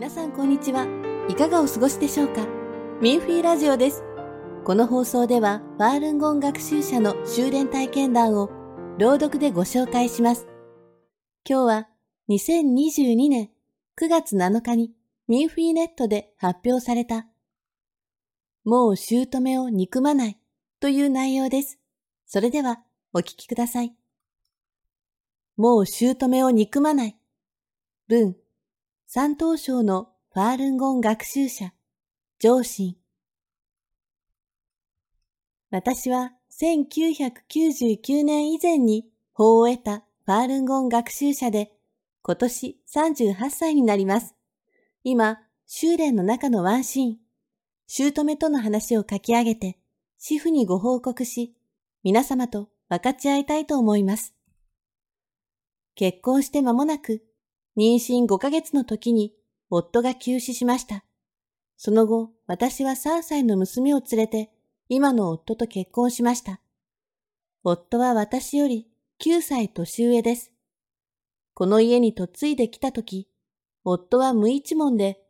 皆さんこんにちは。いかがお過ごしでしょうか？ミンフィーラジオです。この放送では、ファールンゴン学習者の修練体験談を朗読でご紹介します。今日は2022年9月7日にミンフィーネットで発表された、もう姑を憎まないという内容です。それではお聞きください。もう姑を憎まない。文山東省のファールンゴン学習者、上心。私は1999年以前に法を得たファールンゴン学習者で、今年38歳になります。今、修練の中のワンシーン、姑との話を書き上げて、主婦にご報告し、皆様と分かち合いたいと思います。結婚して間もなく妊娠5ヶ月の時に夫が急死しました。その後、私は3歳の娘を連れて今の夫と結婚しました。夫は私より9歳年上です。この家に嫁いできた時、夫は無一文で、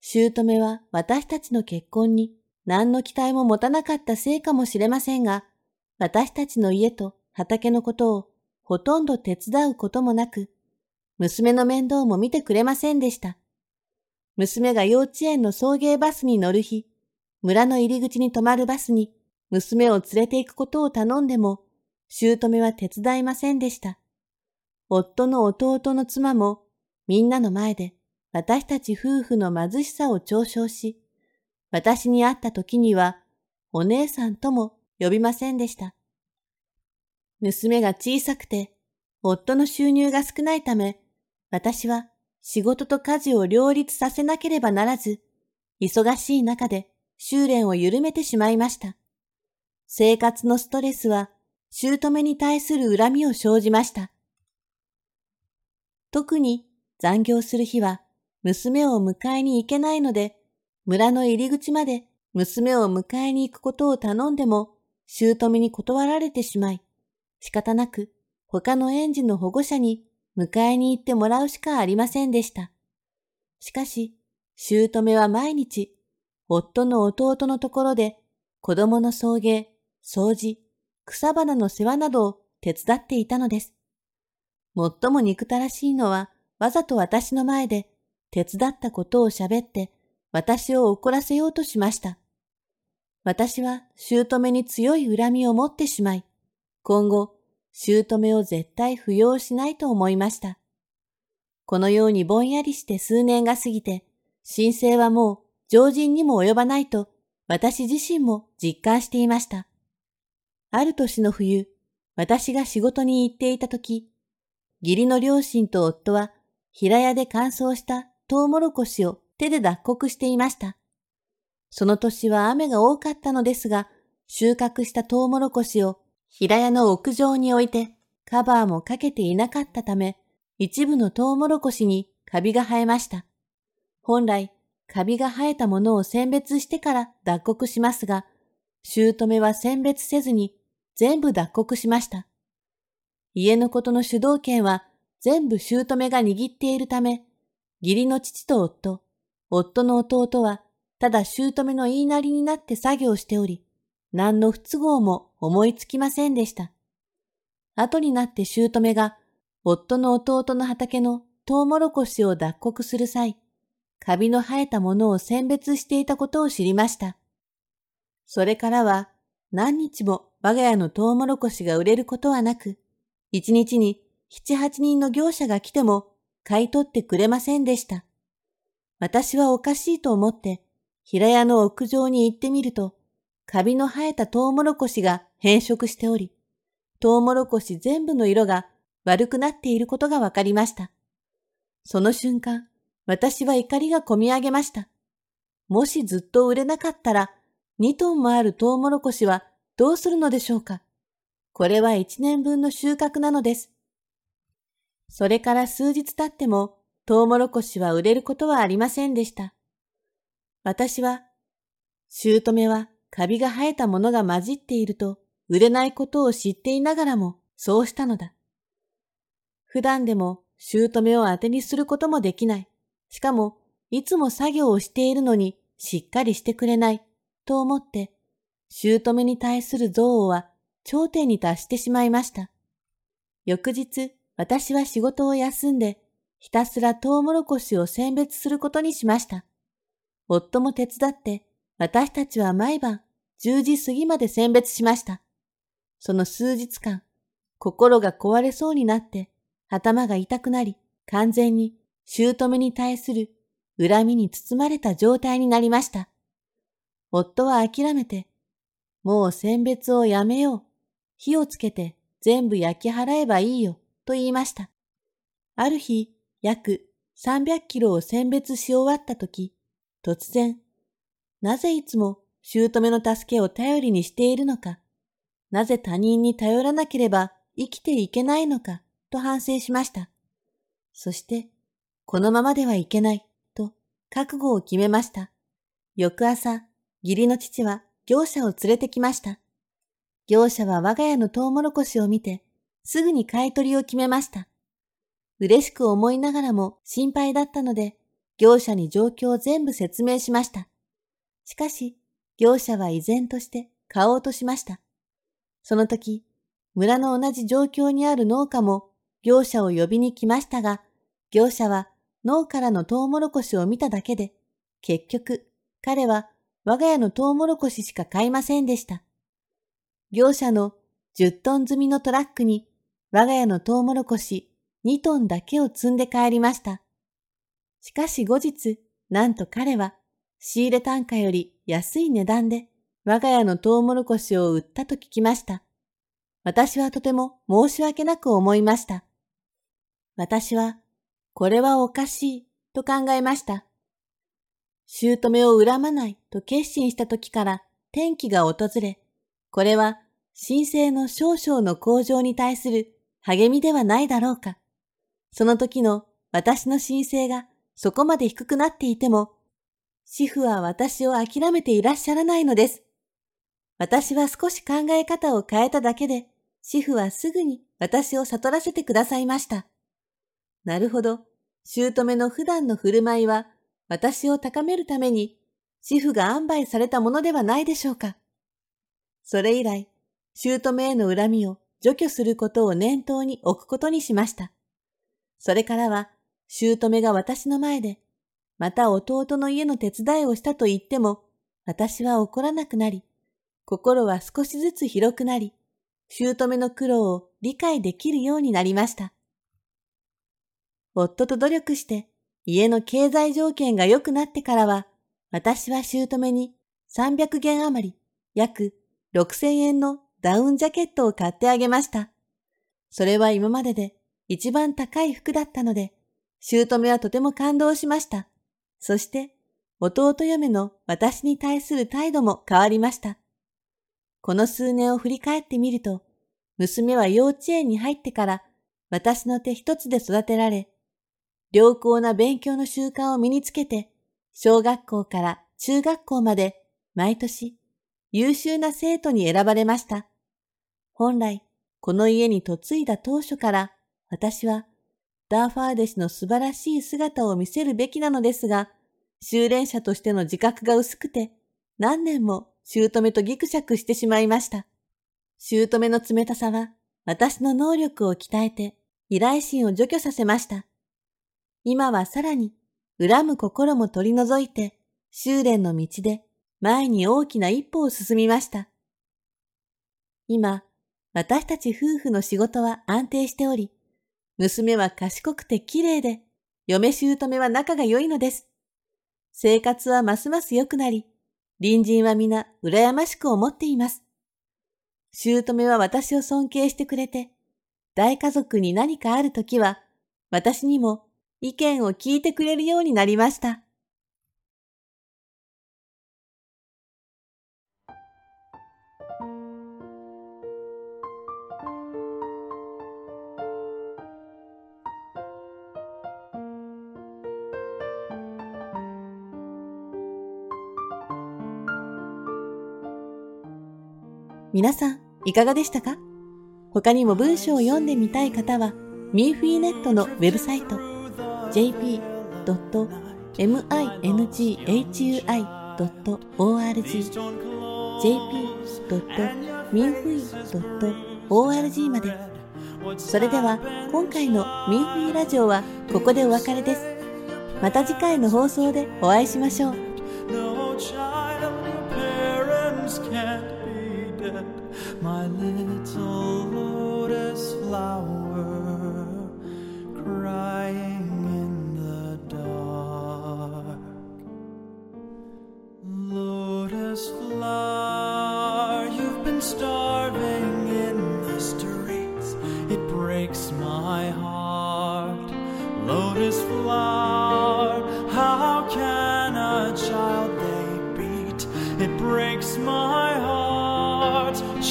姑は私たちの結婚に何の期待も持たなかったせいかもしれませんが、私たちの家と畑のことをほとんど手伝うこともなく、娘の面倒も見てくれませんでした。娘が幼稚園の送迎バスに乗る日、村の入り口に止まるバスに娘を連れて行くことを頼んでも、姑は手伝いませんでした。夫の弟の妻もみんなの前で私たち夫婦の貧しさを嘲笑し、私に会った時にはお姉さんとも呼びませんでした。娘が小さくて夫の収入が少ないため私は仕事と家事を両立させなければならず、忙しい中で修練を緩めてしまいました。生活のストレスは姑に対する恨みを生じました。特に残業する日は娘を迎えに行けないので、村の入り口まで娘を迎えに行くことを頼んでも、姑に断られてしまい、仕方なく他の園児の保護者に迎えに行ってもらうしかありませんでした。しかし、姑は毎日、夫の弟のところで子供の送迎、掃除、草花の世話などを手伝っていたのです。最も憎たらしいのは、わざと私の前で手伝ったことを喋って私を怒らせようとしました。私は姑に強い恨みを持ってしまい、今後姑を絶対不要しないと思いました。このようにぼんやりして数年が過ぎて、申請はもう常人にも及ばないと私自身も実感していました。ある年の冬、私が仕事に行っていた時、義理の両親と夫は平屋で乾燥したトウモロコシを手で脱穀していました。その年は雨が多かったのですが、収穫したトウモロコシを平屋の屋上に置いてカバーもかけていなかったため、一部のトウモロコシにカビが生えました。本来、カビが生えたものを選別してから脱穀しますが、姑は選別せずに全部脱穀しました。家のことの主導権は全部姑が握っているため、義理の父と夫、夫の弟はただ姑の言いなりになって作業しており、何の不都合も思いつきませんでした。後になって姑が、夫の弟の畑のトウモロコシを脱穀する際、カビの生えたものを選別していたことを知りました。それからは何日も我が家のトウモロコシが売れることはなく、一日に七八人の業者が来ても買い取ってくれませんでした。私はおかしいと思って平屋の屋上に行ってみると、カビの生えたトウモロコシが変色しており、トウモロコシ全部の色が悪くなっていることがわかりました。その瞬間、私は怒りがこみ上げました。もしずっと売れなかったら、2トンもあるトウモロコシはどうするのでしょうかこれは1年分の収穫なのです。それから数日経っても、トウモロコシは売れることはありませんでした。私は、姑はカビが生えたものが混じっていると売れないことを知っていながらもそうしたのだ。普段でも姑を当てにすることもできない。しかもいつも作業をしているのにしっかりしてくれないと思って、姑に対する憎悪は頂点に達してしまいました。翌日、私は仕事を休んで、ひたすらトウモロコシを選別することにしました。夫も手伝って、私たちは毎晩10時過ぎまで選別しました。その数日間、心が壊れそうになって、頭が痛くなり、完全に姑に対する恨みに包まれた状態になりました。夫は諦めて、もう選別をやめよう。火をつけて全部焼き払えばいいよ、と言いました。ある日、約300キロを選別し終わったとき、突然、なぜいつも姑の助けを頼りにしているのか、なぜ他人に頼らなければ生きていけないのか、と反省しました。そして、このままではいけない、と覚悟を決めました。翌朝、義理の父は業者を連れてきました。業者は我が家のトウモロコシを見て、すぐに買い取りを決めました。嬉しく思いながらも心配だったので、業者に状況を全部説明しました。しかし、業者は依然として買おうとしました。その時、村の同じ状況にある農家も業者を呼びに来ましたが、業者は農からのトウモロコシを見ただけで、結局、彼は我が家のトウモロコシしか買いませんでした。業者の10トン積みのトラックに我が家のトウモロコシ2トンだけを積んで帰りました。しかし後日、なんと彼は仕入れ単価より安い値段で我が家のトウモロコシを売ったと聞きました。私はとても申し訳なく思いました。私は、これはおかしいと考えました。姑を恨まないと決心した時から天気が訪れ、これは神聖の少々の向上に対する励みではないだろうか。その時の私の神聖がそこまで低くなっていても、主婦は私を諦めていらっしゃらないのです。私は少し考え方を変えただけで、主婦はすぐに私を悟らせてくださいました。なるほど。姑の普段の振る舞いは私を高めるために、主婦が安排されたものではないでしょうか。それ以来、姑への恨みを除去することを念頭に置くことにしました。それからは、姑が私の前で、また弟の家の手伝いをしたと言っても、私は怒らなくなり、心は少しずつ広くなり、姑の苦労を理解できるようになりました。夫と努力して家の経済条件が良くなってからは、私は姑に300元余り、約6000円のダウンジャケットを買ってあげました。それは今までで一番高い服だったので、姑はとても感動しました。そして、弟嫁の私に対する態度も変わりました。この数年を振り返ってみると、娘は幼稚園に入ってから私の手一つで育てられ、良好な勉強の習慣を身につけて、小学校から中学校まで毎年優秀な生徒に選ばれました。本来、この家に嫁いだ当初から私はダーファーデシの素晴らしい姿を見せるべきなのですが、修練者としての自覚が薄くて、何年も姑とギクシャクしてしまいました。姑の冷たさは私の能力を鍛えて依頼心を除去させました。今はさらに、恨む心も取り除いて、修練の道で前に大きな一歩を進みました。今、私たち夫婦の仕事は安定しており、娘は賢くて綺麗で、嫁姑は仲が良いのです。生活はますます良くなり、隣人は皆羨ましく思っています。姑は私を尊敬してくれて、大家族に何かある時は、私にも意見を聞いてくれるようになりました。皆さん、いかがでしたか？他にも文章を読んでみたい方は、ミーフィーネットのウェブサイト、jp.mifine.net jp.minfui.org まで。それでは今回のミンフイラジオはここでお別れです。また次回の放送でお会いしましょう。My little lotus flower crying in the dark. Lotus flower, you've been starving in the streets. It breaks my heart. Lotus flower, how can a child they beat? It breaks my heart.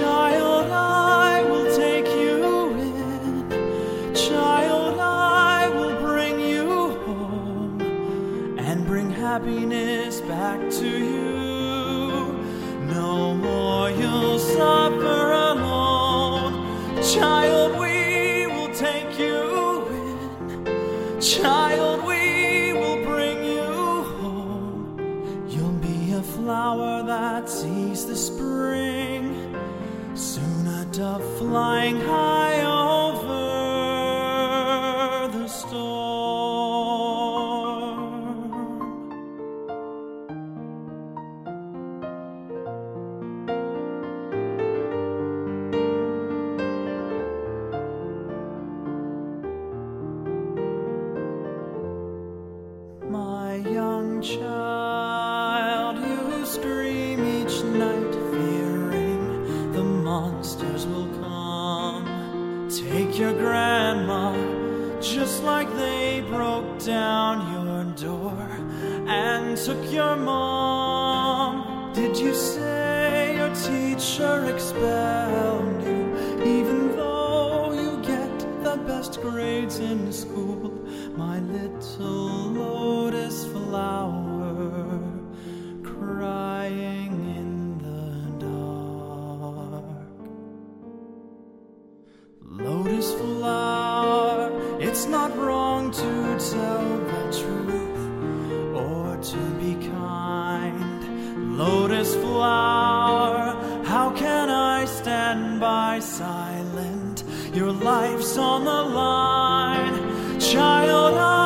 Child, I will take you in. Child, I will bring you home and bring happiness back to you. No more you'll suffer alone. Child, we will take you in. Child, lying high. They broke down your door and took your mom. Did you say your teacher expelled you, even though you get the best grades in school? My little lotus flower crying in the dark. Lotus flower, it's not wrong tell the truth or to be kind. Lotus flower, how can I stand by silent? Your life's on the line. Child, I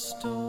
story.